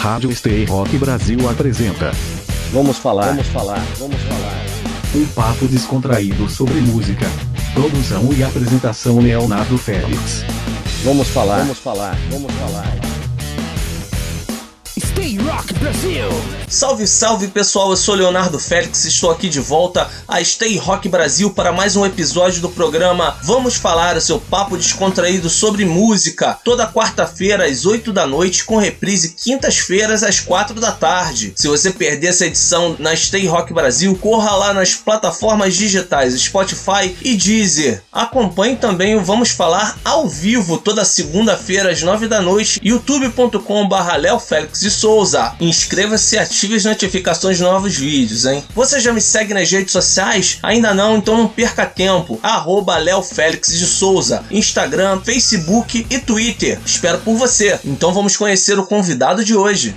Rádio Stay Rock Brasil apresenta. Vamos falar, vamos falar, vamos falar. Um papo descontraído sobre música. Produção e apresentação Leonardo Félix. Vamos falar, vamos falar, vamos falar. Rock Brasil! Salve, salve pessoal, eu sou Leonardo Félix e estou aqui de volta a Stay Rock Brasil para mais um episódio do programa Vamos Falar, o seu papo descontraído sobre música, toda quarta-feira às 8 da noite, com reprise quintas-feiras às 4 da tarde. Se você perder essa edição na Stay Rock Brasil, corra lá nas plataformas digitais Spotify e Deezer. Acompanhe também o Vamos Falar ao vivo toda segunda-feira às 9 da noite, youtube.com/barra Félix de Souza. Inscreva-se e ative as notificações de novos vídeos, hein? Você já me segue nas redes sociais? Ainda não? Então não perca tempo. Arroba Léo Félix de Souza. Instagram, Facebook e Twitter. Espero por você. Então vamos conhecer o convidado de hoje.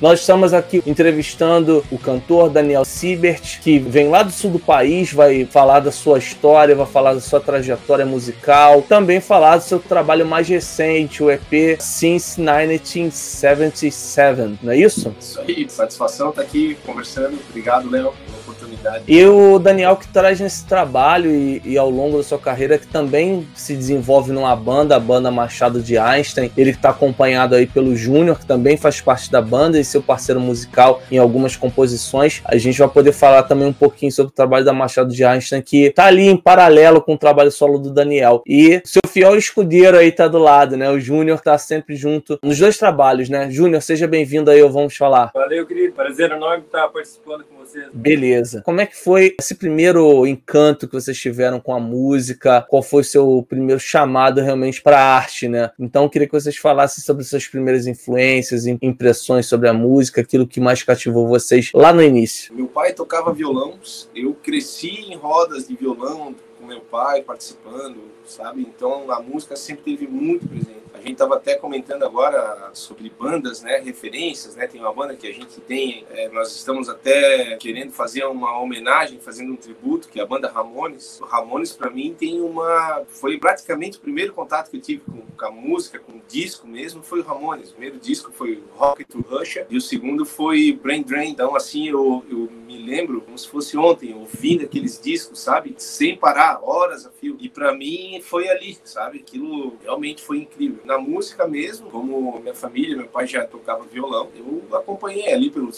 Nós estamos aqui entrevistando o cantor Daniel Siebert, que vem lá do sul do país, vai falar da sua história, vai falar da sua trajetória musical, também falar do seu trabalho mais recente, o EP Since 1977, não é isso? Isso aí, satisfação estar aqui conversando. Obrigado, Léo, pela oportunidade. E o Daniel que traz nesse trabalho e, e, ao longo da sua carreira que também se desenvolve numa banda, a banda Machado de Einstein. Ele está acompanhado aí pelo Júnior, que também faz parte da banda e seu parceiro musical em algumas composições. A gente vai poder falar também um pouquinho sobre o trabalho da Machado de Einstein, que tá ali em paralelo com o trabalho solo do Daniel. E seu fiel escudeiro aí tá do lado, né? O Júnior tá sempre junto nos dois trabalhos, né? Júnior, seja bem-vindo aí, vamos falar. Valeu, querido. Prazer enorme estar participando com vocês. Beleza. Como é que foi esse primeiro encanto que vocês tiveram com a música? Qual foi o seu primeiro chamado realmente para a arte, né? Então, queria que vocês falassem sobre suas primeiras influências, impressões sobre a música, aquilo que mais cativou vocês lá no início. Meu pai tocava violão, eu cresci em rodas de violão com meu pai participando, sabe? Então, a música sempre teve muito presente gente estava até comentando agora sobre bandas, né, referências, né, tem uma banda que a gente tem, é, nós estamos até querendo fazer uma homenagem, fazendo um tributo, que é a banda Ramones. O Ramones para mim tem uma, foi praticamente o primeiro contato que eu tive com, com a música, com o disco mesmo, foi o Ramones. O primeiro disco foi Rocket to Russia e o segundo foi Brain Drain. Então assim eu, eu me lembro como se fosse ontem, ouvindo aqueles discos, sabe, sem parar, horas a fio. E para mim foi ali, sabe, aquilo realmente foi incrível. Na música mesmo, como minha família, meu pai já tocava violão, eu acompanhei ali pelo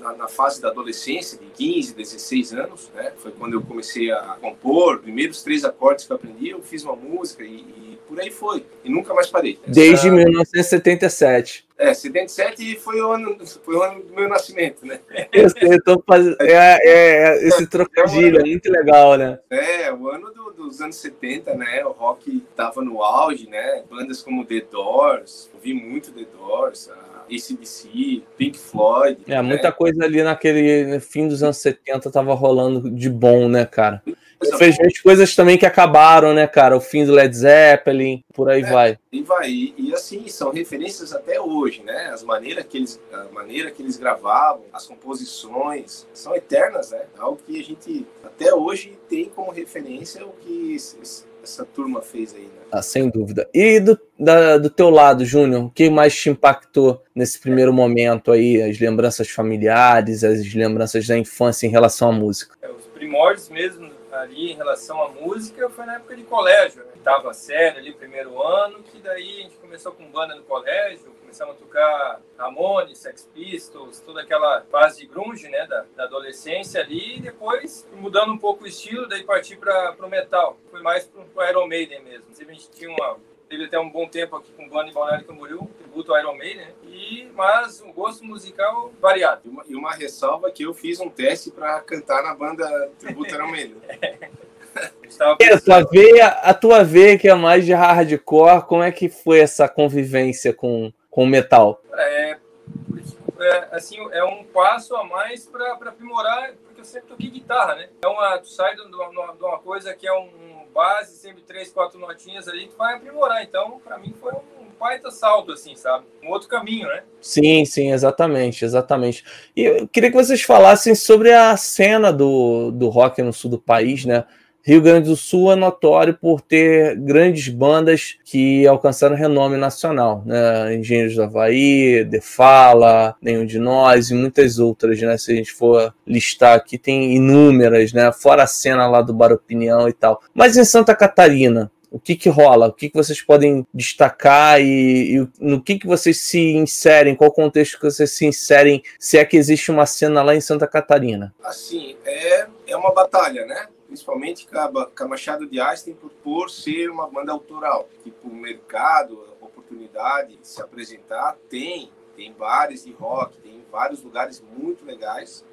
na, na fase da adolescência, de 15, 16 anos, né? Foi quando eu comecei a compor, primeiros três acordes que eu aprendi, eu fiz uma música e, e por aí foi. E nunca mais parei. Essa... Desde 1977. É, 77 foi o ano, foi o ano do meu nascimento, né? Eu eu tô fazendo. É, é, é esse trocadilho, é, é muito legal, né? É, o ano do, dos anos 70, né? O rock tava no auge, né? Bandas como The Doors, ouvi muito The Doors, a ACDC, Pink Floyd. É, né? muita coisa ali naquele fim dos anos 70 tava rolando de bom, né, cara? Infelizmente, coisas também que acabaram, né, cara? O fim do Led Zeppelin, por aí é, vai. E vai. E, e, assim, são referências até hoje, né? As maneiras que eles, a maneira que eles gravavam, as composições, são eternas, né? Algo que a gente até hoje tem como referência o que essa turma fez aí, né? Ah, sem dúvida. E do, da, do teu lado, Júnior, o que mais te impactou nesse primeiro momento aí? As lembranças familiares, as lembranças da infância em relação à música? É, os primórdios mesmo ali em relação à música foi na época de colégio. Né? Tava sério ali, primeiro ano, que daí a gente começou com banda no colégio, começamos a tocar Ramones, Sex Pistols, toda aquela fase de grunge, né, da, da adolescência ali, e depois mudando um pouco o estilo, daí partir para o metal. Foi mais para o Iron Maiden mesmo. Inclusive a gente tinha uma teve até um bom tempo aqui com o em Balneário Camboriú, tributo ao Iron Maiden, né? e, mas um gosto musical variado. E uma, e uma ressalva que eu fiz um teste para cantar na banda tributo Iron Maiden. E a tua, veia, a tua veia que é mais de hardcore, como é que foi essa convivência com, com o metal? É, é, assim, é um passo a mais para aprimorar, porque eu sempre toquei guitarra, né? Então, a, tu sai de uma, de uma coisa que é um base, sempre três, quatro notinhas ali, tu vai aprimorar. Então, para mim, foi um baita salto, assim, sabe? Um outro caminho, né? Sim, sim, exatamente, exatamente. E eu queria que vocês falassem sobre a cena do, do rock no sul do país, né? Rio Grande do Sul é notório por ter grandes bandas que alcançaram renome nacional, né? Engenheiros do Havaí, The Fala, Nenhum de Nós e muitas outras, né? Se a gente for listar aqui, tem inúmeras, né? Fora a cena lá do Bar Opinião e tal. Mas em Santa Catarina, o que, que rola? O que, que vocês podem destacar e, e, no que, que vocês se inserem? Qual contexto que vocês se inserem? Se é que existe uma cena lá em Santa Catarina? Assim, é, é uma batalha, né? Principalmente com a, Machado de Einstein por, por ser uma banda autoral. Tipo, o mercado, a oportunidade de se apresentar, tem. Tem bares de rock, tem vários lugares muito legais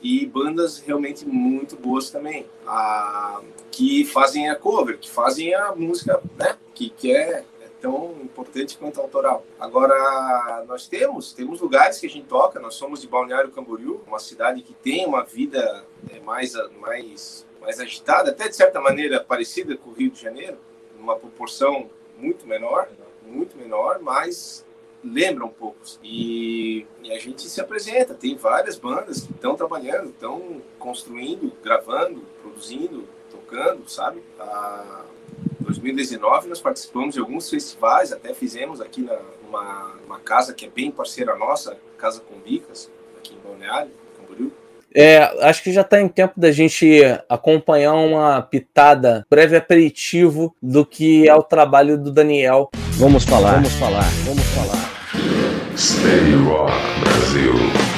e bandas realmente muito boas também, a, que fazem a cover, que fazem a música, né? Que, que é tão importante quanto autoral. Agora, nós temos, temos lugares que a gente toca, nós somos de Balneário Camboriú, uma cidade que tem uma vida é, mais, mais, mais agitada, até de certa maneira parecida com o Rio de Janeiro, numa proporção muito menor, muito menor, mas lembra um pouco. E, e, a gente se apresenta, tem várias bandas que estão trabalhando, estão construindo, gravando, produzindo, tocando, sabe? A 2019 nós participamos de alguns festivais, até fizemos aqui na, numa, numa casa que é bem parceira nossa, Casa com Bicas, aqui em Balneário, Camboriú. É, acho que já está em tempo da gente acompanhar uma pitada, breve aperitivo do que é o trabalho do Daniel. Vamos falar, vamos falar, vamos falar. Steady Rock Brasil.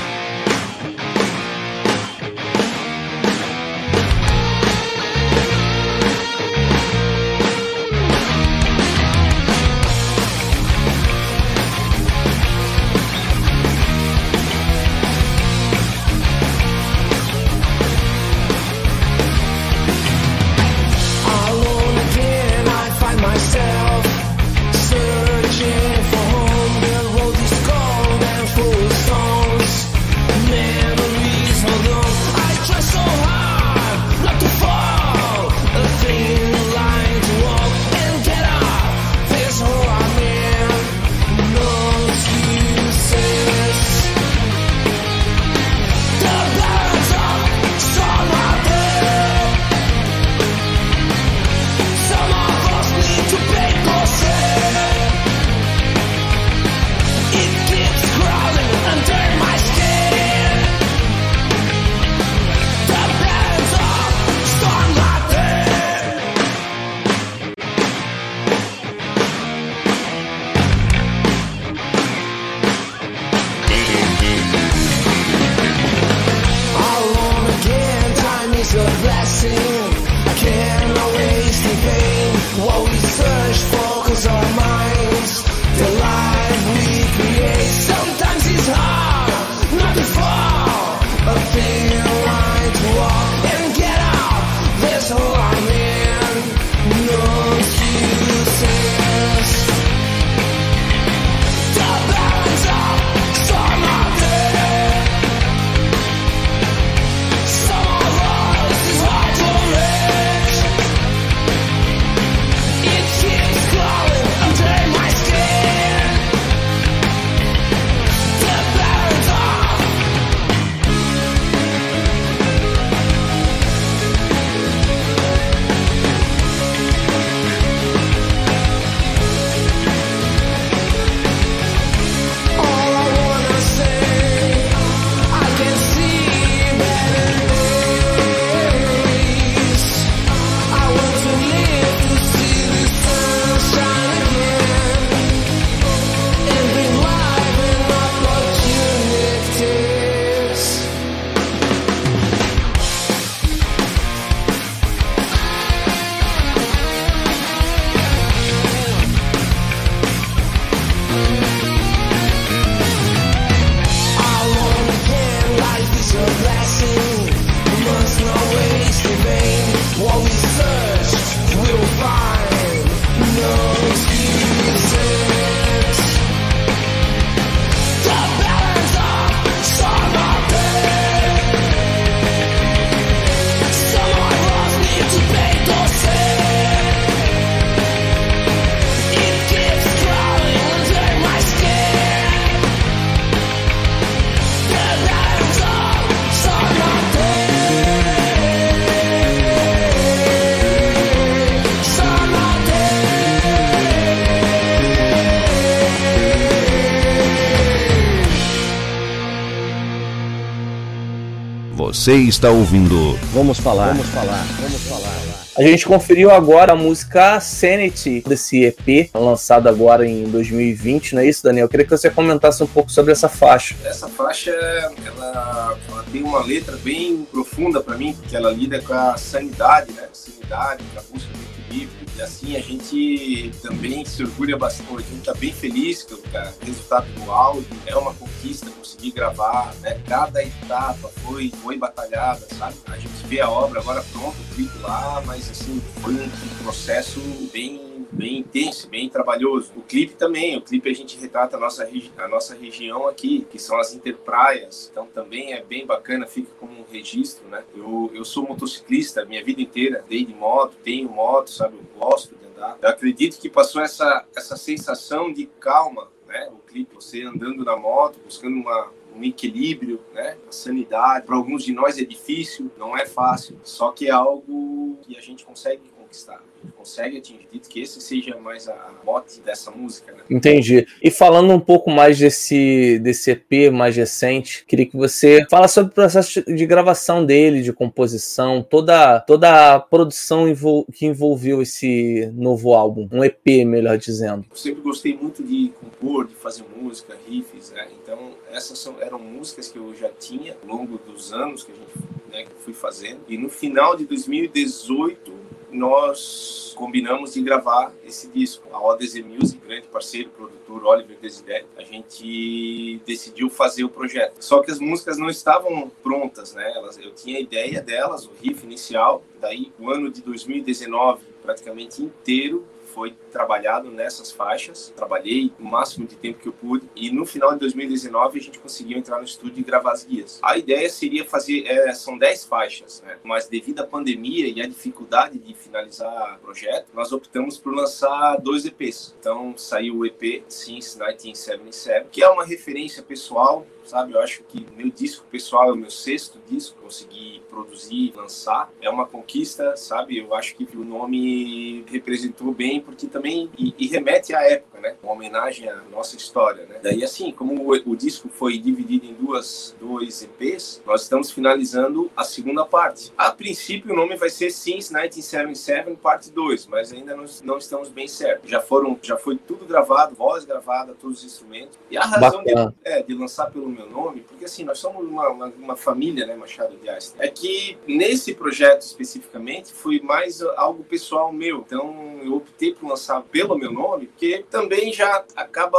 Você está ouvindo. Vamos falar. Vamos falar. Vamos falar. A gente conferiu agora a música Sanity desse EP, lançado agora em 2020, não é isso, Daniel? Eu queria que você comentasse um pouco sobre essa faixa. Essa faixa, ela, ela tem uma letra bem profunda para mim, porque ela lida com a sanidade, né? A sanidade, com a busca do equilíbrio. Assim a gente também se orgulha bastante, a gente tá bem feliz com o resultado do áudio. É uma conquista conseguir gravar, né? Cada etapa foi, foi batalhada, sabe? A gente vê a obra agora pronta, o clipe lá, mas assim, foi um processo bem bem intenso, bem trabalhoso. O clipe também, o clipe a gente retrata a nossa, a nossa região aqui, que são as interpraias, então também é bem bacana, fica como um registro, né? Eu, eu sou motociclista minha vida inteira, dei de moto, tenho moto, sabe? Eu gosto de andar. Eu acredito que passou essa, essa sensação de calma, né? O clipe, você andando na moto, buscando uma, um equilíbrio, né? A sanidade. Para alguns de nós é difícil, não é fácil, só que é algo que a gente consegue conquistar consegue atingir, que esse seja mais a mote dessa música. Né? Entendi. E falando um pouco mais desse, desse EP mais recente, queria que você fala sobre o processo de gravação dele, de composição, toda, toda a produção que envolveu esse novo álbum, um EP, melhor dizendo. Eu sempre gostei muito de compor, de fazer música, riffs, né? Então, essas são, eram músicas que eu já tinha ao longo dos anos que a gente né, que fui fazendo. E no final de 2018, nós combinamos de gravar esse disco. A ODZ Music, grande parceiro, produtor Oliver Desideri, a gente decidiu fazer o projeto. Só que as músicas não estavam prontas, né? Elas, eu tinha a ideia delas, o riff inicial. Daí, o ano de 2019, praticamente inteiro, foi trabalhado nessas faixas. Trabalhei o máximo de tempo que eu pude e no final de 2019 a gente conseguiu entrar no estúdio e gravar as guias. A ideia seria fazer, é, são 10 faixas, né? mas devido à pandemia e à dificuldade de finalizar o projeto, nós optamos por lançar dois EPs. Então saiu o EP Since 1977, que é uma referência pessoal sabe? Eu acho que meu disco pessoal é o meu sexto disco, consegui produzir, lançar. É uma conquista, sabe? Eu acho que o nome representou bem, porque também e, e remete à época, né? Uma homenagem à nossa história, né? Daí, assim, como o, o disco foi dividido em duas, dois EPs, nós estamos finalizando a segunda parte. A princípio, o nome vai ser Since 1977, parte 2, mas ainda não, não estamos bem certos. Já foram, já foi tudo gravado, voz gravada, todos os instrumentos. E a razão de, é, de lançar pelo meu nome, porque assim, nós somos uma, uma, uma família, né, Machado de Assis. É que nesse projeto especificamente foi mais algo pessoal meu. Então eu optei por lançar pelo meu nome, porque também já acaba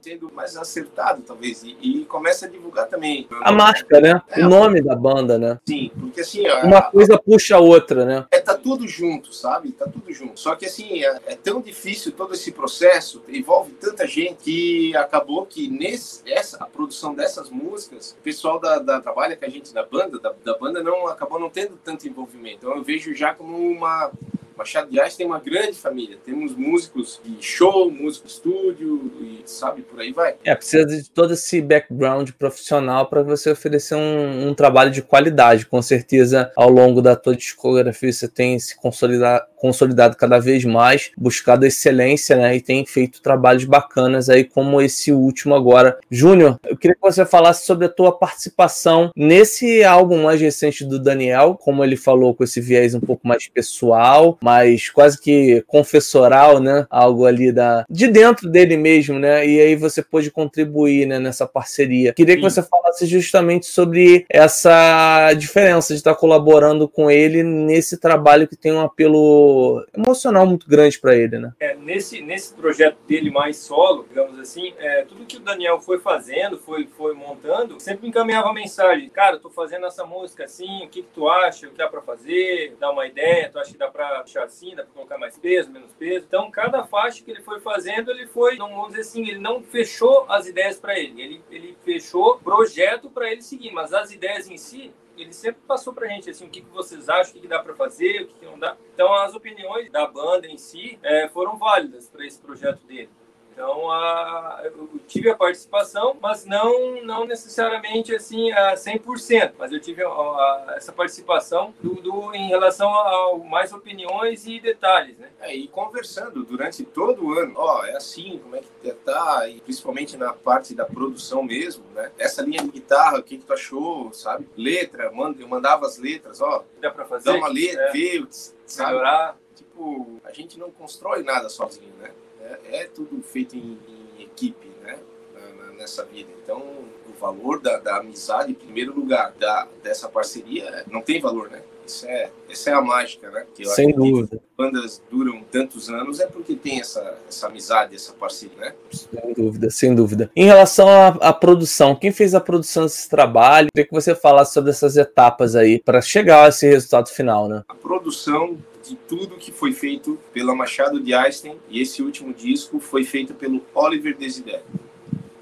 sendo mais acertado, talvez, e, e começa a divulgar também. A marca, né? É, o nome da banda, né? Sim, porque assim. Uma a, coisa puxa a outra, né? É, tá tudo junto, sabe? Tá tudo junto. Só que assim, é, é tão difícil todo esse processo, envolve tanta gente que acabou que nesse, essa, a produção dessa dessas músicas, o pessoal da, da trabalha com a gente da banda, da, da banda não acabou não tendo tanto envolvimento. Então eu vejo já como uma Machado de tem uma grande família. Temos músicos de show, músicos de estúdio e sabe, por aí vai. É, precisa de todo esse background profissional para você oferecer um, um, trabalho de qualidade. Com certeza, ao longo da tua discografia, você tem se consolidar, consolidado cada vez mais, buscado excelência, né? E tem feito trabalhos bacanas aí, como esse último agora. Júnior, eu queria que você falasse sobre a tua participação nesse álbum mais recente do Daniel, como ele falou, com esse viés um pouco mais pessoal, mais quase que confessoral, né? Algo ali da de dentro dele mesmo, né? E aí você pôde contribuir né, nessa parceria. Queria Sim. que você falasse justamente sobre essa diferença de estar colaborando com ele nesse trabalho que tem um apelo emocional muito grande para ele, né? É, nesse, nesse projeto dele mais solo, digamos assim, é, tudo que o Daniel foi fazendo, foi, foi montando, sempre encaminhava mensagem. Cara, tô fazendo essa música assim, o que, que tu acha? O que dá para fazer? Dá uma ideia? Tu acha que dá para assim, dá para colocar mais peso, menos peso. Então, cada faixa que ele foi fazendo, ele foi, vamos dizer assim, ele não fechou as ideias para ele. ele. Ele fechou projeto para ele seguir, mas as ideias em si, ele sempre passou pra gente assim, o que, que vocês acham, o que, que dá para fazer, o que, que, não dá. Então as opiniões da banda em si é, foram válidas para esse projeto dele Então, a, eu tive a participação, mas não, não necessariamente assim a 100%, mas eu tive a, a, essa participação do, do, em relação a, mais opiniões e detalhes, né? É, e conversando durante todo o ano, ó, é assim, como é que tá, e principalmente na parte da produção mesmo, né? Essa linha de guitarra, o que, que tu achou, sabe? Letra, manda, eu mandava as letras, ó. Dá pra fazer? Dá uma letra, é. veio, sabe? Melhorar. Tipo, a gente não constrói nada sozinho, né? É, é tudo feito em, em equipe, né? Na, na, nessa vida. Então, o valor da, da amizade, em primeiro lugar, da, dessa parceria, não tem valor, né? Isso é, essa é a mágica, né? Que Sem dúvida. bandas duram tantos anos é porque tem essa, essa amizade, essa parceria, né? Sem dúvida, sem dúvida. Em relação à, à produção, quem fez a produção desse trabalho? Queria que você falasse sobre essas etapas aí para chegar a esse resultado final, né? A produção de tudo que foi feito pela Machado de Einstein e esse último disco foi feito pelo Oliver Desiderio.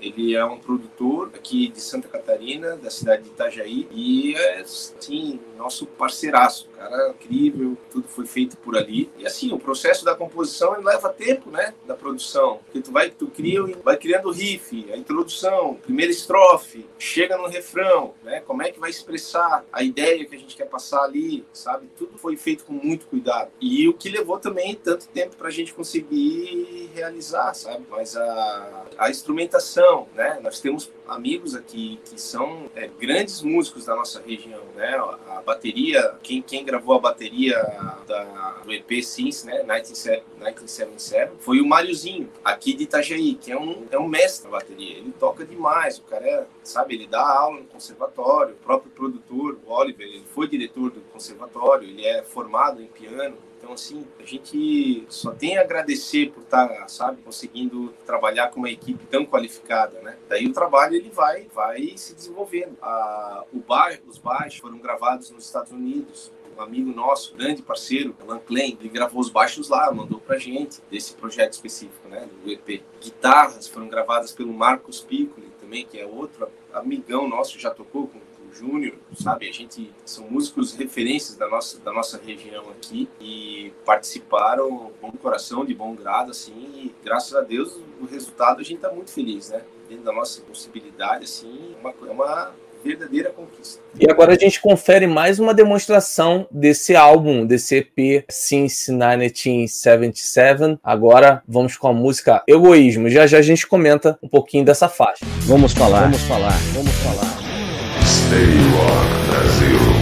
Ele é um produtor aqui de Santa Catarina, da cidade de Itajaí, e é, assim, nosso parceiraço, cara incrível, tudo foi feito por ali. E assim, o processo da composição leva tempo, né, da produção, porque tu vai, tu cria, vai criando o riff, a introdução, primeira estrofe, chega no refrão, né, como é que vai expressar a ideia que a gente quer passar ali, sabe? Tudo foi feito com muito cuidado. E o que levou também tanto tempo para a gente conseguir realizar, sabe? Mas a, a instrumentação né? Nós temos amigos aqui que são é, grandes músicos da nossa região, né? A bateria, quem, quem gravou a bateria da, do EP Sims, né? 1977, foi o Máriozinho, aqui de Itajaí, que é um, é um mestre da bateria. Ele toca demais, o cara é, sabe, ele dá aula no conservatório, o próprio produtor, o Oliver, ele foi diretor do conservatório, ele é formado em piano, então, assim, a gente só tem a agradecer por estar, tá, sabe, conseguindo trabalhar com uma equipe tão qualificada, né? Daí o trabalho ele vai, vai se desenvolvendo. A, o bairro, os baixos foram gravados nos Estados Unidos. Um amigo nosso, grande parceiro, Alan Klein, ele gravou os baixos lá, mandou pra gente desse projeto específico, né, do EP. Guitarras foram gravadas pelo Marcos Piccoli também, que é outro amigão nosso, já tocou com Júnior, sabe? A gente são músicos referências da nossa, da nossa região aqui e participaram com coração, de bom grado, assim, e graças a Deus o resultado a gente está muito feliz, né? Dentro da nossa possibilidade, assim, uma, é uma verdadeira conquista. E agora a gente confere mais uma demonstração desse álbum, desse EP Since 1977. Agora vamos com a música Egoísmo. Já já a gente comenta um pouquinho dessa faixa. Vamos falar, vamos falar, vamos falar. Stay Rock Brasil.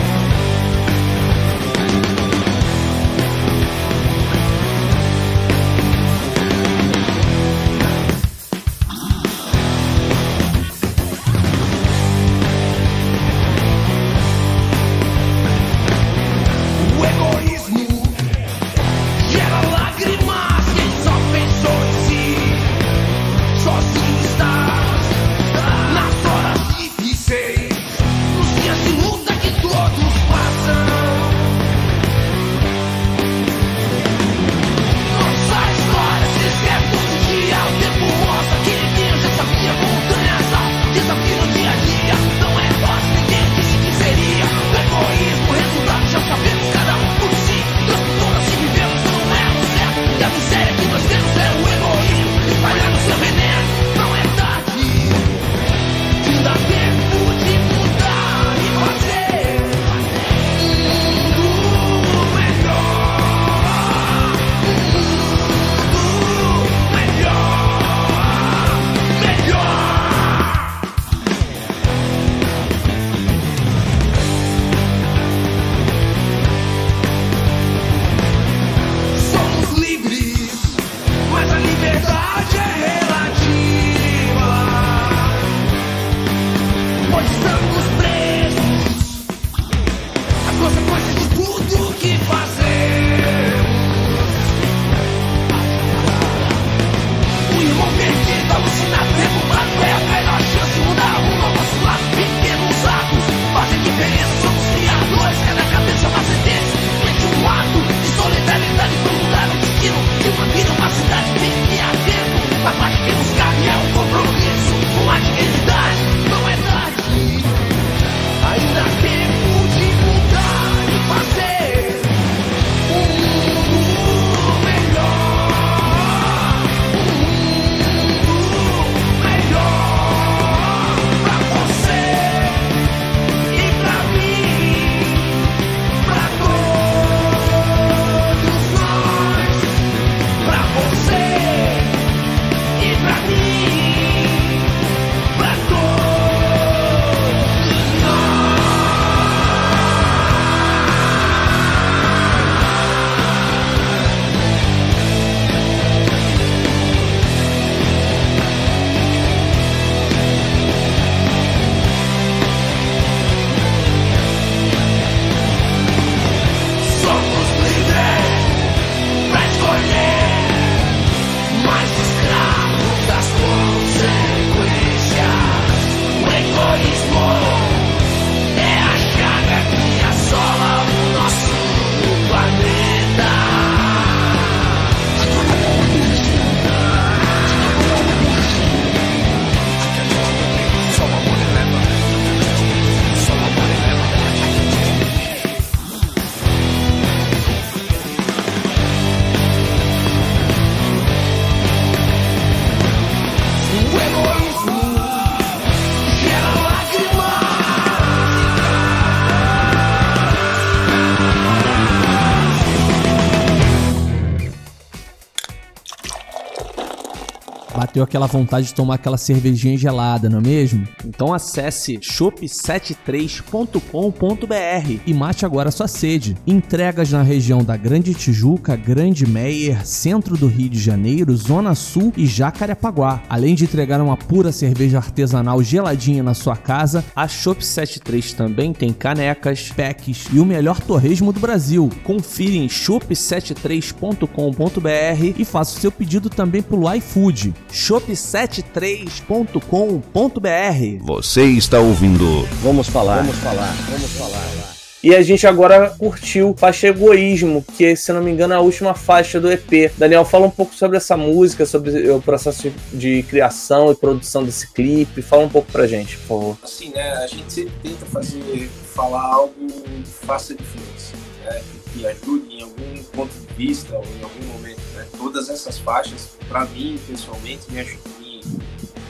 Bateu aquela vontade de tomar aquela cervejinha gelada, não é mesmo? Então acesse shop73.com.br e mate agora sua sede. Entregas na região da Grande Tijuca, Grande Meier, centro do Rio de Janeiro, Zona Sul e Jacarepaguá. Além de entregar uma pura cerveja artesanal geladinha na sua casa, a Shop 73 também tem canecas, packs e o melhor torresmo do Brasil. Confira em shop73.com.br e faça o seu pedido também pelo iFood. shop73.com.br. Você está ouvindo. Vamos falar. Vamos falar. Vamos falar. E a gente agora curtiu faixa Egoísmo, que se não me engano é a última faixa do EP. Daniel, fala um pouco sobre essa música, sobre o processo de criação e produção desse clipe. Fala um pouco pra gente, por favor. Assim, né? A gente sempre tenta fazer, falar algo que faça diferença, né? Que ajude em algum ponto de vista ou em algum momento, né? Todas essas faixas, para mim, pessoalmente, me,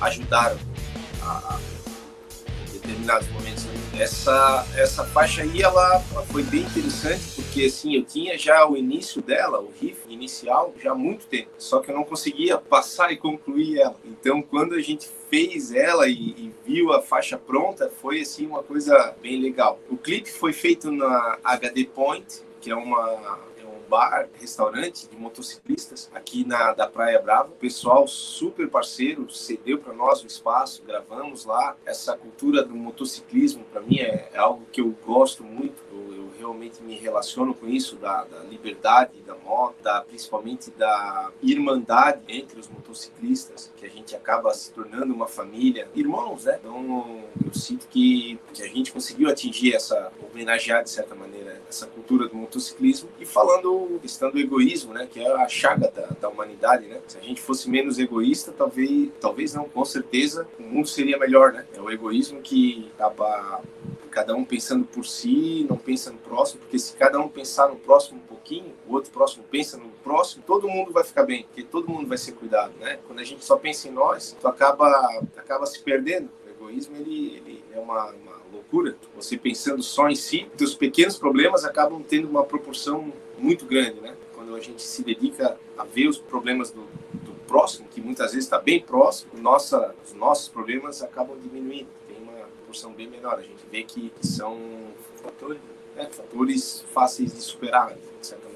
ajudaram a, em determinados momentos. Né? Essa, essa faixa aí, ela, ela, foi bem interessante, porque assim, eu tinha já o início dela, o riff inicial, já há muito tempo, só que eu não conseguia passar e concluir ela. Então, quando a gente fez ela e, e viu a faixa pronta, foi assim uma coisa bem legal. O clipe foi feito na HD Point, que é uma bar, restaurante de motociclistas aqui na da Praia Brava. O pessoal super parceiro cedeu para nós o espaço, gravamos lá. Essa cultura do motociclismo para mim é, é, algo que eu gosto muito. Realmente me relaciono com isso da, da, liberdade da moto, da, principalmente da irmandade entre os motociclistas, que a gente acaba se tornando uma família, irmãos, né? Então eu sinto que, que a gente conseguiu atingir essa homenagear de certa maneira essa cultura do motociclismo e falando questão do egoísmo, né, que é a chaga da, da humanidade, né? Se a gente fosse menos egoísta, talvez, talvez não, com certeza o mundo seria melhor, né? É o egoísmo que acaba cada um pensando por si, não pensa no próximo, porque se cada um pensar no próximo um pouquinho, o outro próximo pensa no próximo, todo mundo vai ficar bem, porque todo mundo vai ser cuidado, né? Quando a gente só pensa em nós, tu acaba acaba se perdendo. O egoísmo ele, ele é uma, uma loucura. Você pensando só em si, os pequenos problemas acabam tendo uma proporção muito grande, né? Quando a gente se dedica a ver os problemas do, do próximo, que muitas vezes está bem próximo, nossa, os nossos problemas acabam diminuindo. Tem proporção bem menor. A gente vê que são fatores, né? fatores fáceis de superar, de certa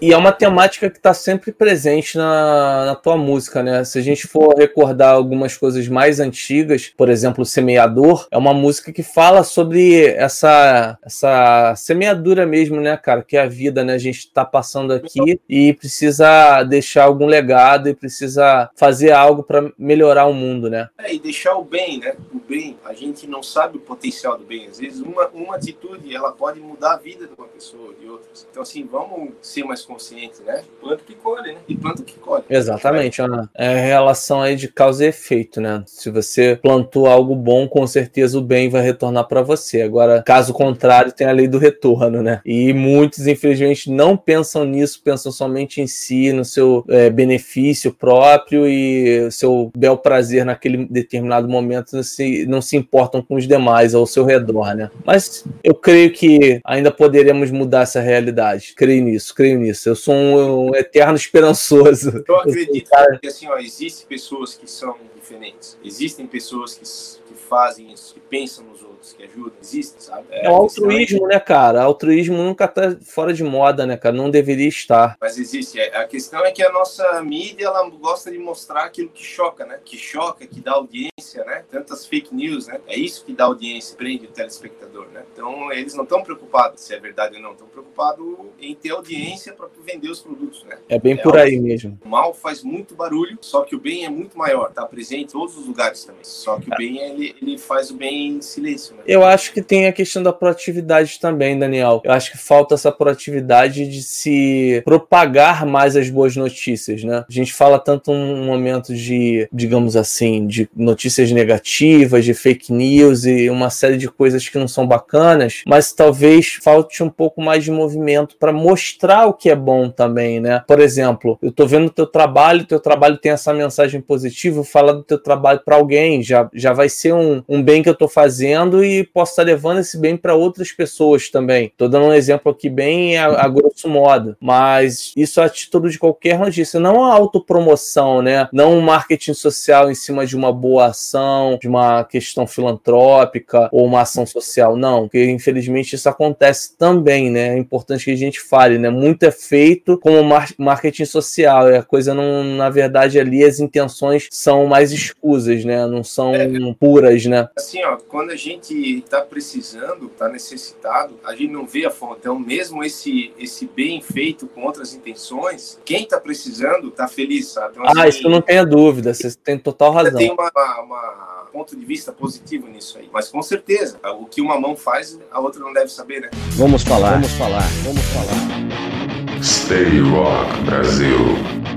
e é uma temática que está sempre presente na, na tua música, né? Se a gente for recordar algumas coisas mais antigas, por exemplo, Semeador, é uma música que fala sobre essa, essa semeadura mesmo, né, cara? Que é a vida, né? A gente está passando aqui e precisa deixar algum legado e precisa fazer algo para melhorar o mundo, né? É, e deixar o bem, né? O bem, a gente não sabe o potencial do bem. Às vezes, uma, uma atitude, ela pode mudar a vida de uma pessoa, de outras. Então, assim, vamos ser mais consciente, né? Planta que colhe, né? E planta que colhe. Exatamente, Ana. É a relação aí de causa e efeito, né? Se você plantou algo bom, com certeza o bem vai retornar para você. Agora, caso contrário, tem a lei do retorno, né? E muitos, infelizmente, não pensam nisso, pensam somente em si, no seu é, benefício próprio e seu bel prazer naquele determinado momento, não se, não se importam com os demais ao seu redor, né? Mas eu creio que ainda poderemos mudar essa realidade. Creio nisso, creio nisso isso. Eu sou um, um eterno esperançoso. Eu acredito eu que assim, ó, existem pessoas que são diferentes. Existem pessoas que, que fazem isso, que pensam nos outros que ajudam, existe, sabe? É, é o altruísmo, é... né, cara? Altruísmo nunca tá fora de moda, né, cara? Não deveria estar. Mas existe. É, a questão é que a nossa mídia, ela gosta de mostrar aquilo que choca, né? Que choca, que dá audiência, né? Tantas fake news, né? É isso que dá audiência, prende o telespectador, né? Então, eles não estão preocupados se é verdade ou não. Estão preocupados em ter audiência para vender os produtos, né? É bem é por aí mesmo. O mal faz muito barulho, só que o bem é muito maior. Tá presente em todos os lugares também. Só que o é. bem, ele, ele faz o bem em silêncio. Né? Eu acho que tem a questão da proatividade também, Daniel. Eu acho que falta essa proatividade de se propagar mais as boas notícias, né? A gente fala tanto um momento de, digamos assim, de notícias negativas, de fake news e uma série de coisas que não são bacanas, mas talvez falte um pouco mais de movimento para mostrar o que é bom também, né? Por exemplo, eu tô vendo o teu trabalho, teu trabalho tem essa mensagem positiva, fala do teu trabalho para alguém, já, já vai ser um, um bem que eu tô fazendo e posso estar levando esse bem para outras pessoas também. Tô dando um exemplo aqui bem a, a grosso modo, mas isso é a título de qualquer notícia, não a autopromoção, né? Não um marketing social em cima de uma boa ação, de uma questão filantrópica ou uma ação social, não, porque infelizmente isso acontece também, né? É importante que a gente fale, né? Muito é feito como marketing social, e a coisa não, na verdade, ali as intenções são mais escusas, né? Não são é, puras, né? Assim, ó, quando a gente está precisando, está necessitado, a gente não vê a fonte. Então, mesmo esse, esse bem feito com outras intenções, quem está precisando está feliz, sabe? Então, assim, ah, isso não tenha dúvida, você tem total razão. Tem uma, uma, uma ponto de vista positivo nisso aí. Mas com certeza, o que uma mão faz, a outra não deve saber, né? Vamos falar, vamos falar, vamos falar. Stay Rock Brasil.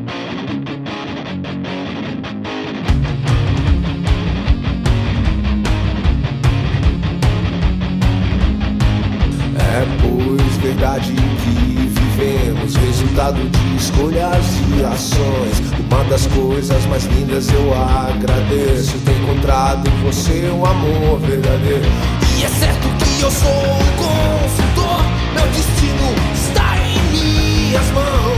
Que vivemos, resultado de escolhas e ações. Uma das coisas mais lindas eu agradeço ter encontrado em você um amor verdadeiro. E é certo que eu sou um consultor, meu destino está em minhas mãos.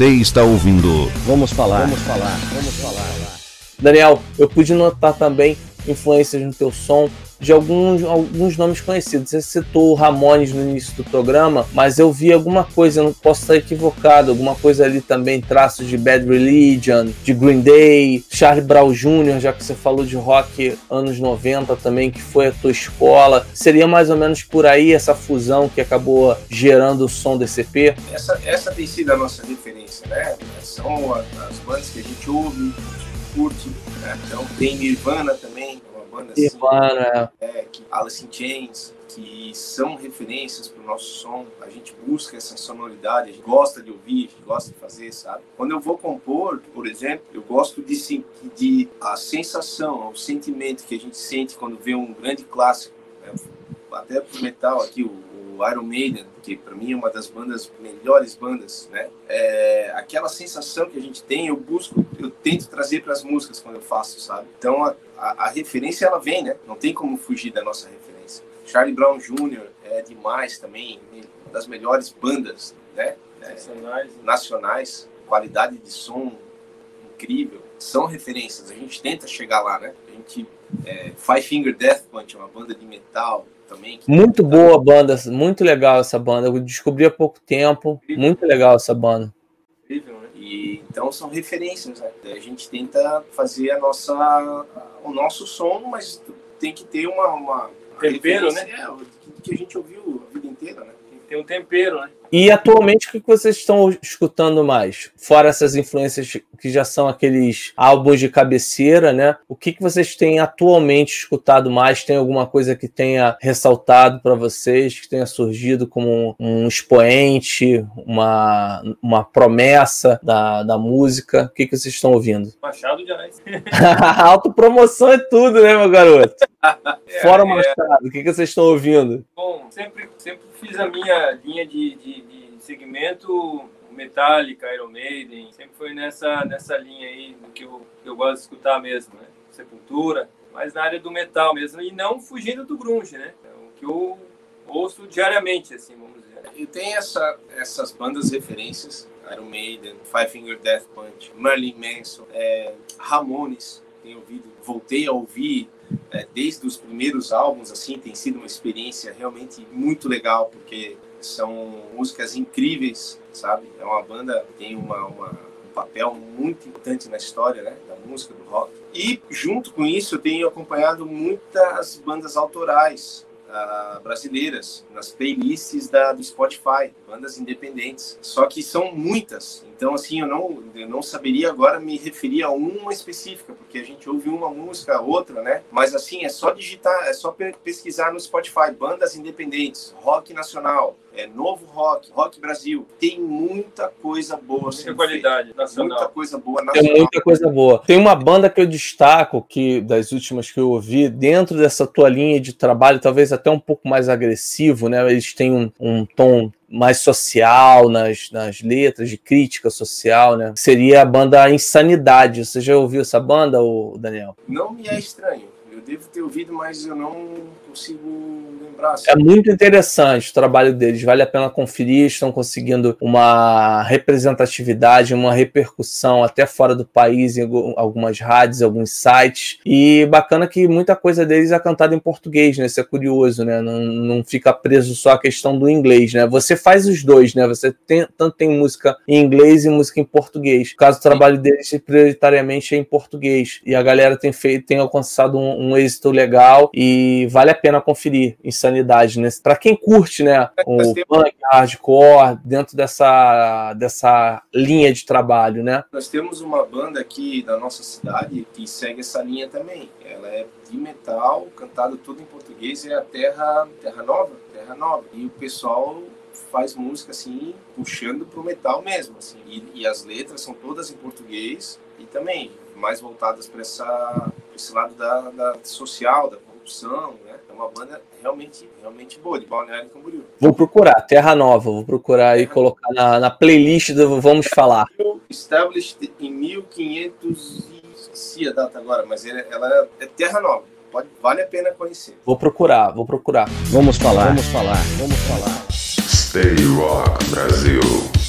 Você está ouvindo. Vamos falar. Vamos falar. Vamos falar. Daniel, eu pude notar também influências no teu som de alguns, alguns nomes conhecidos. Você citou o Ramones no início do programa, mas eu vi alguma coisa, não posso estar equivocado, alguma coisa ali também, traços de Bad Religion, de Green Day, Charlie Brown Jr., já que você falou de rock anos 90 também, que foi a tua escola. Seria mais ou menos por aí essa fusão que acabou gerando o som desse EP? Essa, essa tem sido a nossa referência, né? São as, as bandas que a gente ouve, curte, né? Então tem Nirvana também, assim, Nirvana, é, que Alice in Chains, que são referências para o nosso som. A gente busca essa sonoridade, a gente gosta de ouvir, a gente gosta de fazer, sabe? Quando eu vou compor, por exemplo, eu gosto de sentir de a sensação, o sentimento que a gente sente quando vê um grande clássico. Né? Até pro metal aqui, o Iron Maiden, que para mim é uma das bandas melhores bandas, né? É, aquela sensação que a gente tem, eu busco, eu tento trazer para as músicas quando eu faço, sabe? Então a, a, a, referência ela vem, né? Não tem como fugir da nossa referência. Charlie Brown Jr. é demais também, uma das melhores bandas, né? É, nacionais. nacionais, qualidade de som incrível, são referências. A gente tenta chegar lá, né? A gente é, Five Finger Death Punch, uma banda de metal também. Muito boa banda, muito legal essa banda. Eu descobri há pouco tempo, incrível. muito legal essa banda. Incrível, né? E então são referências, né? A gente tenta fazer a nossa, o nosso som, mas tem que ter uma, uma tempero, né? É, que a gente ouviu a vida inteira, né? Tem um tempero, né? E atualmente o que vocês estão escutando mais? Fora essas influências que já são aqueles álbuns de cabeceira, né? O que, que vocês têm atualmente escutado mais? Tem alguma coisa que tenha ressaltado para vocês, que tenha surgido como um, expoente, uma, uma promessa da, da música? O que, que vocês estão ouvindo? Machado de Assis. Autopromoção é tudo, né, meu garoto? É, Fora o é. Machado, o que, que vocês estão ouvindo? Bom, sempre, sempre fiz a minha linha de, de, de segmento Metallica, Iron Maiden, sempre foi nessa, nessa linha aí do que eu, eu gosto de escutar mesmo, né? Sepultura, mas na área do metal mesmo, e não fugindo do grunge, né? É o que eu ouço diariamente, assim, vamos dizer. E tem essa, essas bandas referências, Iron Maiden, Five Finger Death Punch, Marilyn Manson, é, Ramones, tenho ouvido, voltei a ouvir é, desde os primeiros álbuns, assim, tem sido uma experiência realmente muito legal, porque são músicas incríveis, sabe? É uma banda que tem uma, uma, um papel muito importante na história né, da música, do rock. E, junto com isso, eu tenho acompanhado muitas bandas autorais, uh, brasileiras nas playlists da, do Spotify, bandas independentes. Só que são muitas, então assim eu não eu não saberia agora me referir a uma específica, porque a gente ouve uma música, outra, né? Mas assim é só digitar, é só pesquisar no Spotify bandas independentes, rock nacional, é novo rock, rock Brasil. Tem muita coisa boa, muita qualidade feita. nacional, muita coisa boa nacional. Tem muita coisa boa. Tem uma banda que eu destaco que das últimas que eu ouvi dentro dessa tua linha de trabalho, talvez até um pouco mais agressivo, né? Eles têm um, um tom mais social nas, nas letras, de crítica social, né? Seria a banda Insanidade. Você já ouviu essa banda, Daniel? Não me é estranho. Eu devo ter ouvido, mas eu não consigo lembrar. Assim. É muito interessante o trabalho deles, vale a pena conferir. Estão conseguindo uma representatividade, uma repercussão até fora do país, em algumas rádios, alguns sites. E bacana que muita coisa deles é cantada em português, né? Isso é curioso, né? Não, não fica preso só a questão do inglês, né? Você faz os dois, né? Você tem, tanto tem música em inglês e música em português. O caso do trabalho deles prioritariamente é em português. E a galera tem feito, tem alcançado um, um êxito legal e vale a pena conferir Insanidade, né? Para quem curte, né, o punk, hardcore, dentro dessa, dessa linha de trabalho, né? Nós temos uma banda aqui da nossa cidade que segue essa linha também. Ela é de metal, cantado tudo em português, é a Terra, Terra Nova, Terra Nova. E o pessoal faz música assim, puxando pro metal mesmo, assim. E, e as letras são todas em português e também mais voltadas para esse lado da, da social, da corrupção, né? É uma banda realmente, realmente boa, de Balneário Camboriú. Vou procurar, Terra Nova, vou procurar e colocar na, na playlist do Vamos Falar. Established em 1500 e... esqueci a data agora, mas ela é Terra Nova. Pode, vale a pena conhecer. Vou procurar, vou procurar. Vamos falar, vamos falar, vamos falar. Stay Rock Brasil.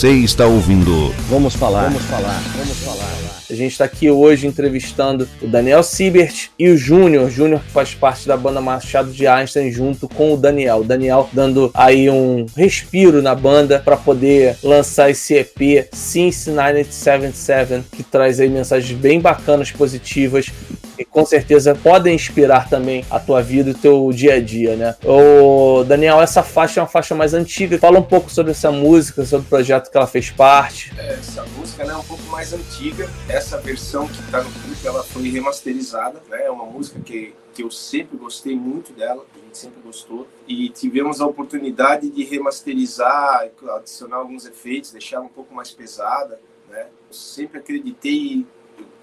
Você está ouvindo. Vamos falar. Vamos falar. Vamos falar. A gente está aqui hoje entrevistando o Daniel Siebert e o Júnior. Júnior que faz parte da banda Machado de Einstein junto com o Daniel. O Daniel dando aí um respiro na banda para poder lançar esse EP Since 1977 que traz aí mensagens bem bacanas, positivas e com certeza podem inspirar também a tua vida e o teu dia a dia, né? Ô, Daniel, essa faixa é uma faixa mais antiga. Fala um pouco sobre essa música, sobre o projeto que ela fez parte. Essa música é um pouco mais antiga. Essa versão que está no clipe, ela foi remasterizada. Né? É uma música que, que eu sempre gostei muito dela. A gente sempre gostou. E tivemos a oportunidade de remasterizar, adicionar alguns efeitos, deixar um pouco mais pesada. Né? Eu sempre acreditei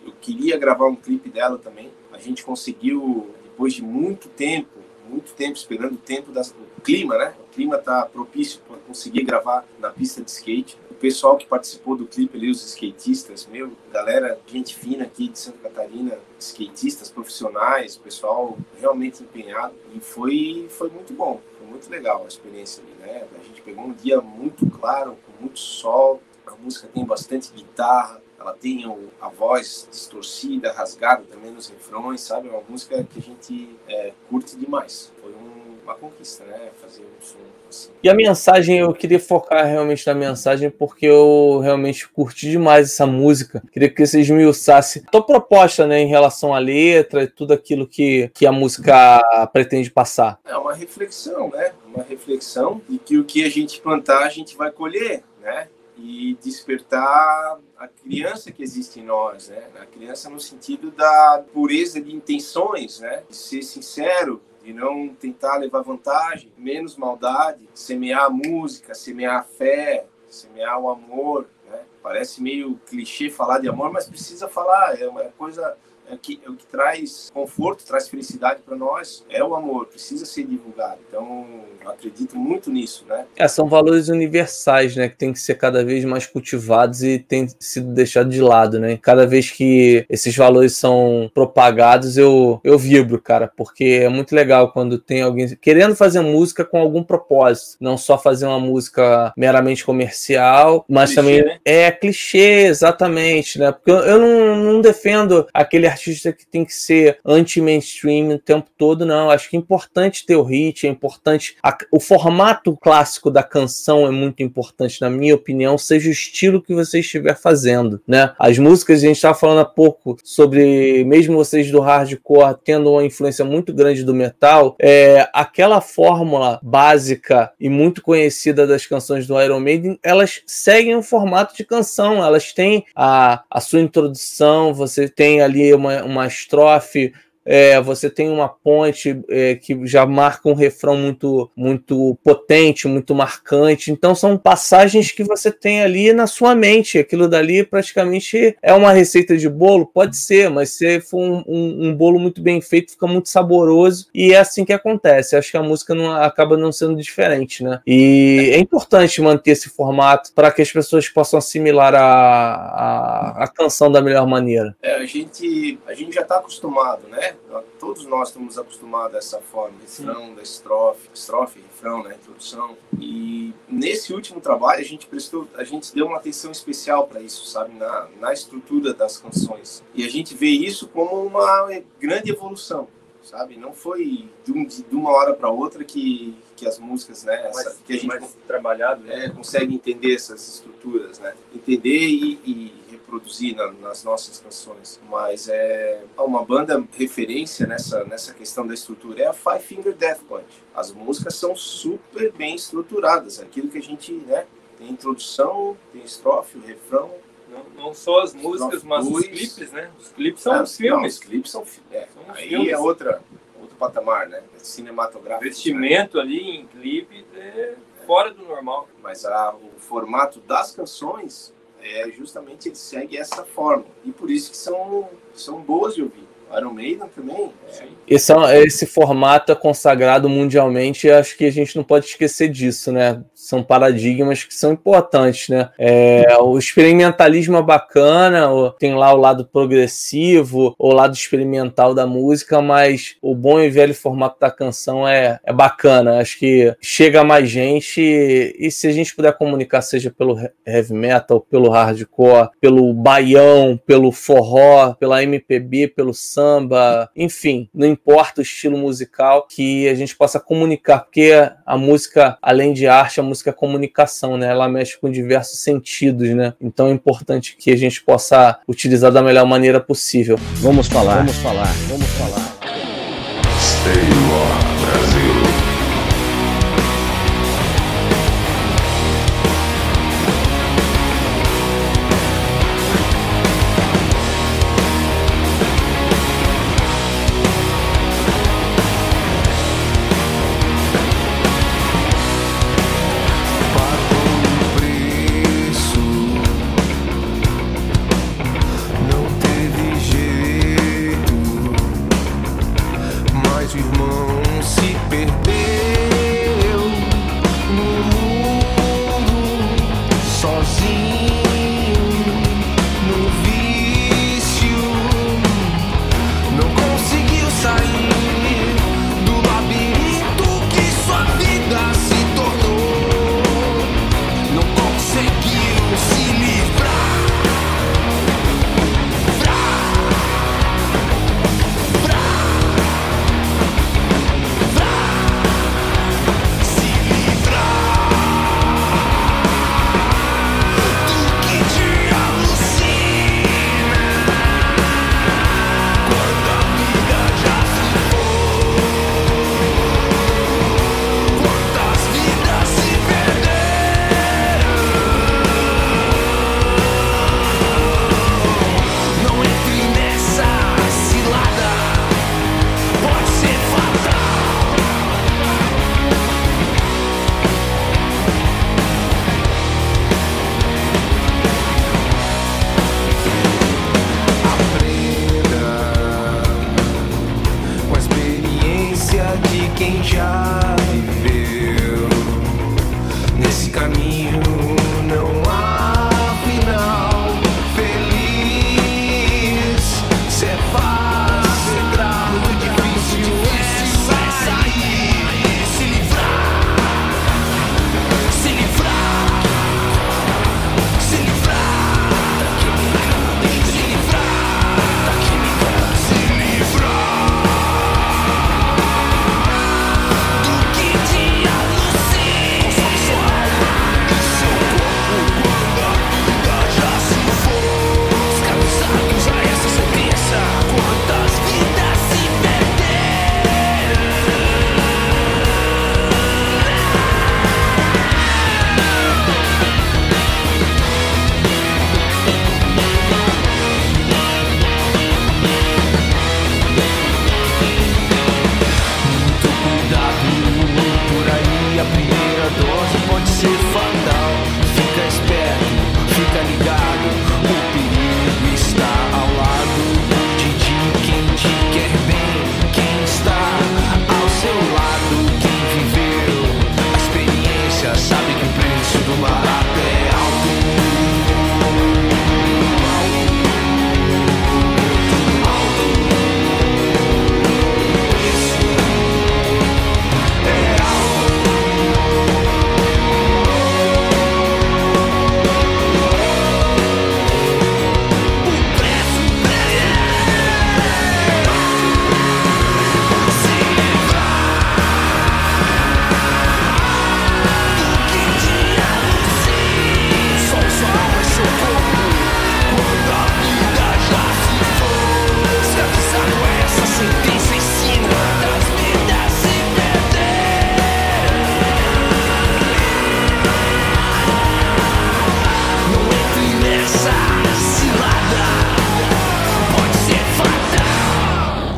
eu, queria gravar um clipe dela também. A gente conseguiu, depois de muito tempo, muito tempo esperando o tempo do clima, né? O clima tá propício para conseguir gravar na pista de skate. O pessoal que participou do clipe ali, os skatistas, meu, galera, gente fina aqui de Santa Catarina, skatistas profissionais, pessoal realmente empenhado e foi foi muito bom, foi muito legal a experiência ali, né? A gente pegou um dia muito claro, com muito sol, a música tem bastante guitarra, ela tem a voz distorcida, rasgada também nos refrões, sabe? É uma música que a gente é, curte demais. Foi um, uma conquista, né? Fazer um som assim. E a mensagem, eu queria focar realmente na mensagem, porque eu realmente curti demais essa música. Queria que vocês me usassem a tua proposta, né, em relação à letra e tudo aquilo que, que a música pretende passar. É uma reflexão, né? Uma reflexão de que o que a gente plantar, a gente vai colher, né? E despertar a criança que existe em nós, né? A criança no sentido da pureza de intenções, né? De ser sincero, de não tentar levar vantagem, menos maldade, semear a música, semear a fé, semear o amor, né? Parece meio clichê falar de amor, mas precisa falar, é uma coisa é o que, é o que traz conforto, traz felicidade para nós, é o amor, precisa ser divulgado. Então, eu acredito muito nisso, né? É, são valores universais, né, que tem que ser cada vez mais cultivados e tem sido deixado de lado, né? Cada vez que esses valores são propagados, eu, eu vibro, cara, porque é muito legal quando tem alguém querendo fazer música com algum propósito, não só fazer uma música meramente comercial, mas clichê, também né? é clichê, exatamente, né? Porque eu, eu não, não defendo aquele artista que tem que ser anti-mainstream o tempo todo, não. Acho que é importante ter o hit, é importante. A, o formato clássico da canção é muito importante, na minha opinião, seja o estilo que você estiver fazendo, né? As músicas, a gente estava falando há pouco sobre, mesmo vocês do hardcore tendo uma influência muito grande do metal, é, aquela fórmula básica e muito conhecida das canções do Iron Maiden, elas seguem o formato de canção, elas têm a, a sua introdução, você tem ali uma uma, uma estrofe é, você tem uma ponte é, que já marca um refrão muito, muito potente, muito marcante. Então são passagens que você tem ali na sua mente. Aquilo dali praticamente é uma receita de bolo, pode ser, mas se for um, um, um bolo muito bem feito, fica muito saboroso e é assim que acontece. Acho que a música não, acaba não sendo diferente, né? E é importante manter esse formato para que as pessoas possam assimilar a, a, a canção da melhor maneira. É, a gente, a gente já está acostumado, né? Todos nós estamos acostumados a essa forma, refrão, da estrofe, estrofe, refrão, né? Introdução. E nesse último trabalho a gente prestou, a gente deu uma atenção especial para isso, sabe? Na, na estrutura das canções. E a gente vê isso como uma grande evolução sabe? Não foi de, um, uma hora para outra que, que as músicas, né? Essa, que a gente mais trabalhado, né? é, consegue entender essas estruturas, né? Entender e, e reproduzir na, nas nossas canções. Mas é uma banda referência nessa nessa questão da estrutura é a Five Finger Death Punch. As músicas são super bem estruturadas. Aquilo que a gente, né? Tem introdução, tem estrofe, o refrão, não, não só as músicas, mas os clipes, né? Os clipes são os filmes. Não, os clipes são, é, são aí filmes. é outra, outro patamar, né? É cinematográfico. O vestimento né? ali em clipe é fora do normal. Mas a, o formato das canções é justamente ele segue essa forma. E por isso que são, são boas de ouvir. Iron Maiden também. É. Esse, esse formato é consagrado mundialmente e acho que a gente não pode esquecer disso, né? São paradigmas que são importantes, né? É, o experimentalismo é bacana, tem lá o lado progressivo, o lado experimental da música, mas o bom e velho formato da canção é, é bacana. Acho que chega mais gente e, e se a gente puder comunicar, seja pelo heavy metal, pelo hardcore, pelo baião, pelo forró, pela MPB, pelo samba, enfim, não importa o estilo musical, que a gente possa comunicar, porque a música, além de arte, a música é comunicação, né? Ela mexe com diversos sentidos, né? Então é importante que a gente possa utilizar da melhor maneira possível. Vamos falar, vamos falar, vamos falar. Stay Rock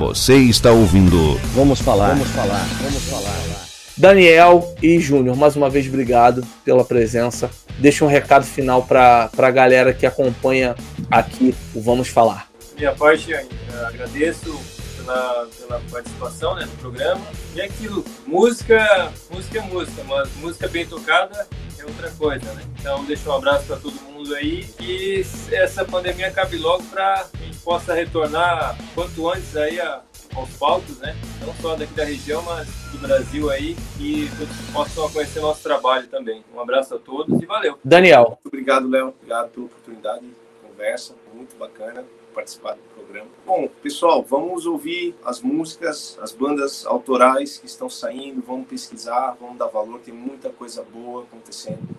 Você está ouvindo. Vamos falar. Vamos falar. Vamos falar. Daniel e Júnior, mais uma vez obrigado pela presença. Deixa um recado final para a galera que acompanha aqui o Vamos Falar. Minha parte, agradeço pela, pela participação né, no programa. E é aquilo, música, música é música, mas música bem tocada é outra coisa, né? Então deixa um abraço para todo mundo aí e essa pandemia acabe logo para a gente possa retornar quanto antes aí a, aos palcos, né? Não só daqui da região, mas do Brasil aí e todos possam conhecer nosso trabalho também. Um abraço a todos e valeu. Daniel. Muito obrigado, Léo. Obrigado pela oportunidade, conversa, muito bacana participar programa. Bom, pessoal, vamos ouvir as músicas, as bandas autorais que estão saindo, vamos pesquisar, vamos dar valor, tem muita coisa boa acontecendo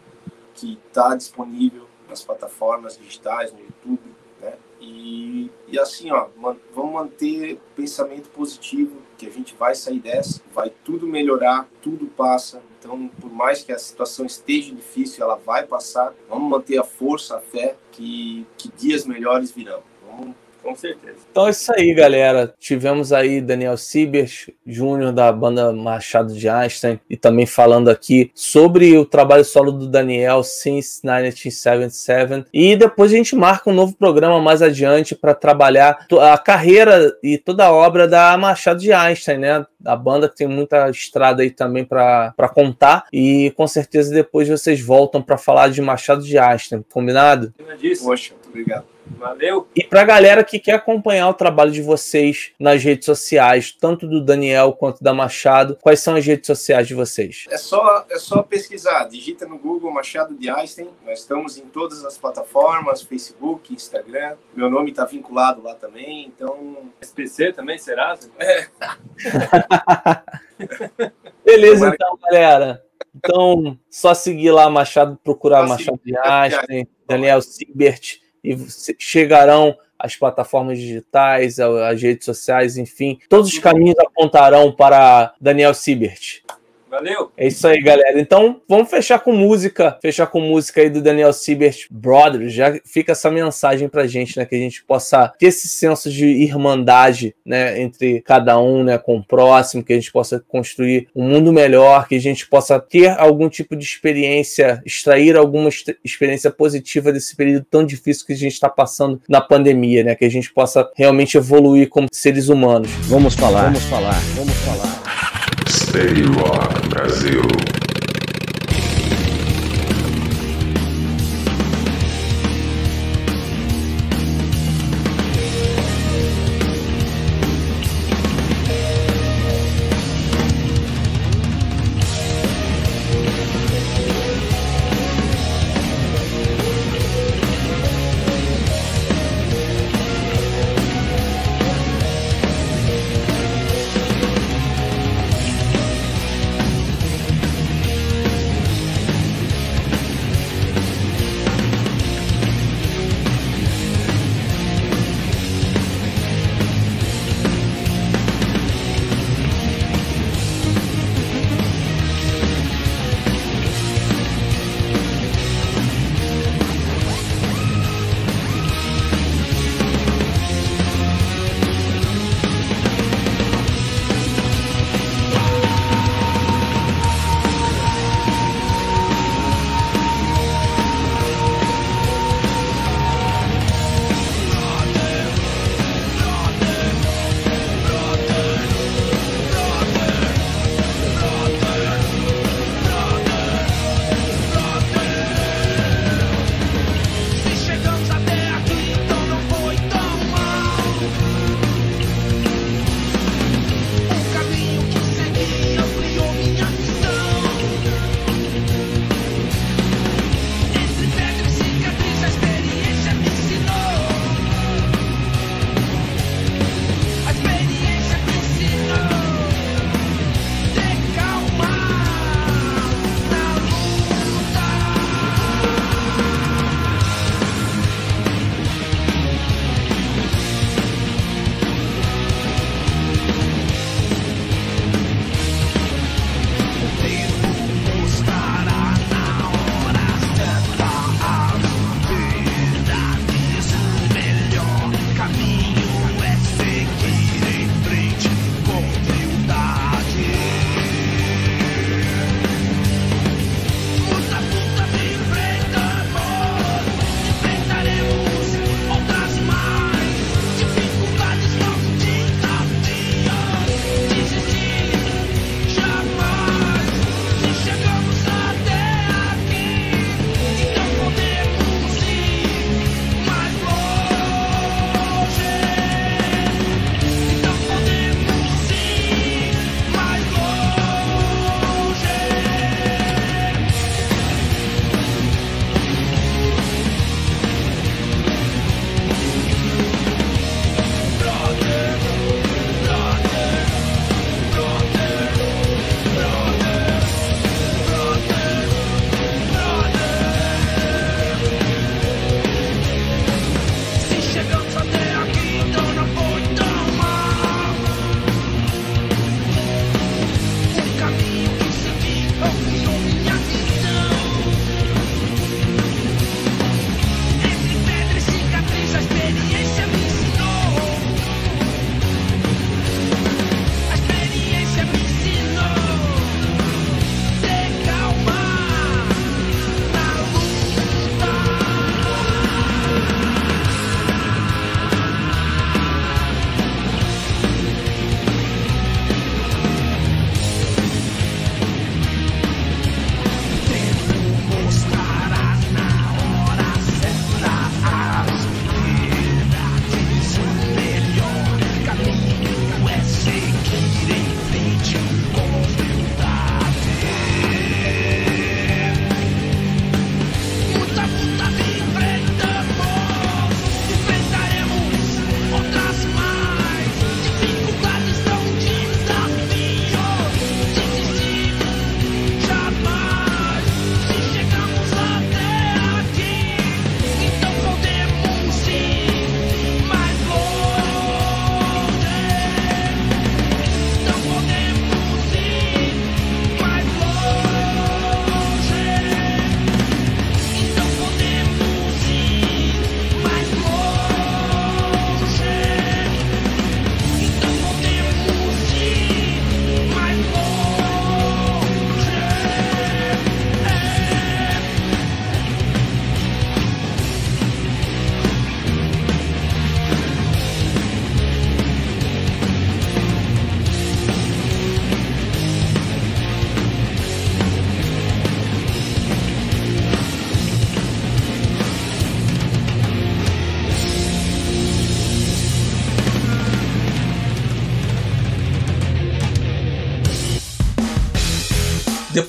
que está disponível nas plataformas digitais, no YouTube, né? E, e assim, ó, man, vamos manter pensamento positivo, que a gente vai sair dessa, vai tudo melhorar, tudo passa. Então, por mais que a situação esteja difícil, ela vai passar. Vamos manter a força, a fé, que, que dias melhores virão. Com certeza. Então é isso aí, galera. Tivemos aí Daniel Sibers, Júnior da banda Machado de Einstein, e também falando aqui sobre o trabalho solo do Daniel since 1977. E depois a gente marca um novo programa mais adiante para trabalhar a carreira e toda a obra da Machado de Einstein, né? A banda que tem muita estrada aí também para contar. E com certeza depois vocês voltam para falar de Machado de Einstein. Combinado? Poxa, obrigado. Valeu. E para a galera que quer acompanhar o trabalho de vocês nas redes sociais, tanto do Daniel quanto da Machado, quais são as redes sociais de vocês? É só, é só pesquisar, digita no Google Machado de Einstein. Nós estamos em todas as plataformas, Facebook, Instagram. Meu nome está vinculado lá também, então. SPC também será? É. Beleza, então, galera. Então, só seguir lá Machado, procurar Machado de Einstein, Daniel Sibert e chegarão às plataformas digitais, às redes sociais, enfim. Todos os caminhos apontarão para Daniel Sibert. Valeu. É isso aí, galera. Então, vamos fechar com música. Fechar com música aí do Daniel Siebert Brothers. Já fica essa mensagem pra gente, né? Que a gente possa ter esse senso de irmandade, né? Entre cada um, né? Com o próximo. Que a gente possa construir um mundo melhor. Que a gente possa ter algum tipo de experiência, extrair alguma experiência positiva desse período tão difícil que a gente está passando na pandemia, né? Que a gente possa realmente evoluir como seres humanos. Vamos falar. Vamos falar. Vamos falar. Stay Rock Brasil.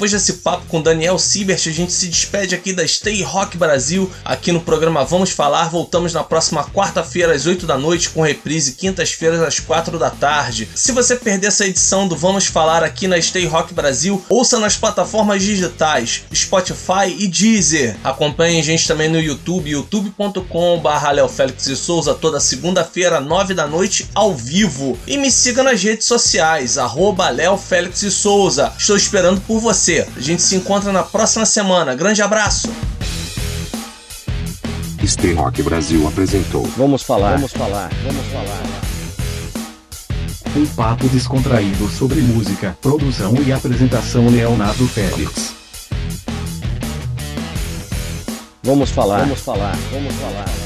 Depois desse papo com Daniel Siebert, a gente se despede aqui da Stay Rock Brasil, aqui no programa Vamos Falar. Voltamos na próxima quarta-feira às 8 da noite, com reprise quintas-feiras às 4 da tarde. Se você perder essa edição do Vamos Falar aqui na Stay Rock Brasil, ouça nas plataformas digitais Spotify e Deezer. Acompanhe a gente também no YouTube, youtube.com.br Félix e Souza, toda segunda-feira, 9 da noite, ao vivo. E me siga nas redes sociais, arroba Léo Félix e Souza. Estou esperando por você. A gente se encontra na próxima semana. Grande abraço! Stay Rock Brasil apresentou. Vamos falar, vamos falar, vamos falar. Um papo descontraído sobre música, produção e apresentação Leonardo Félix. Vamos falar, vamos falar, vamos falar.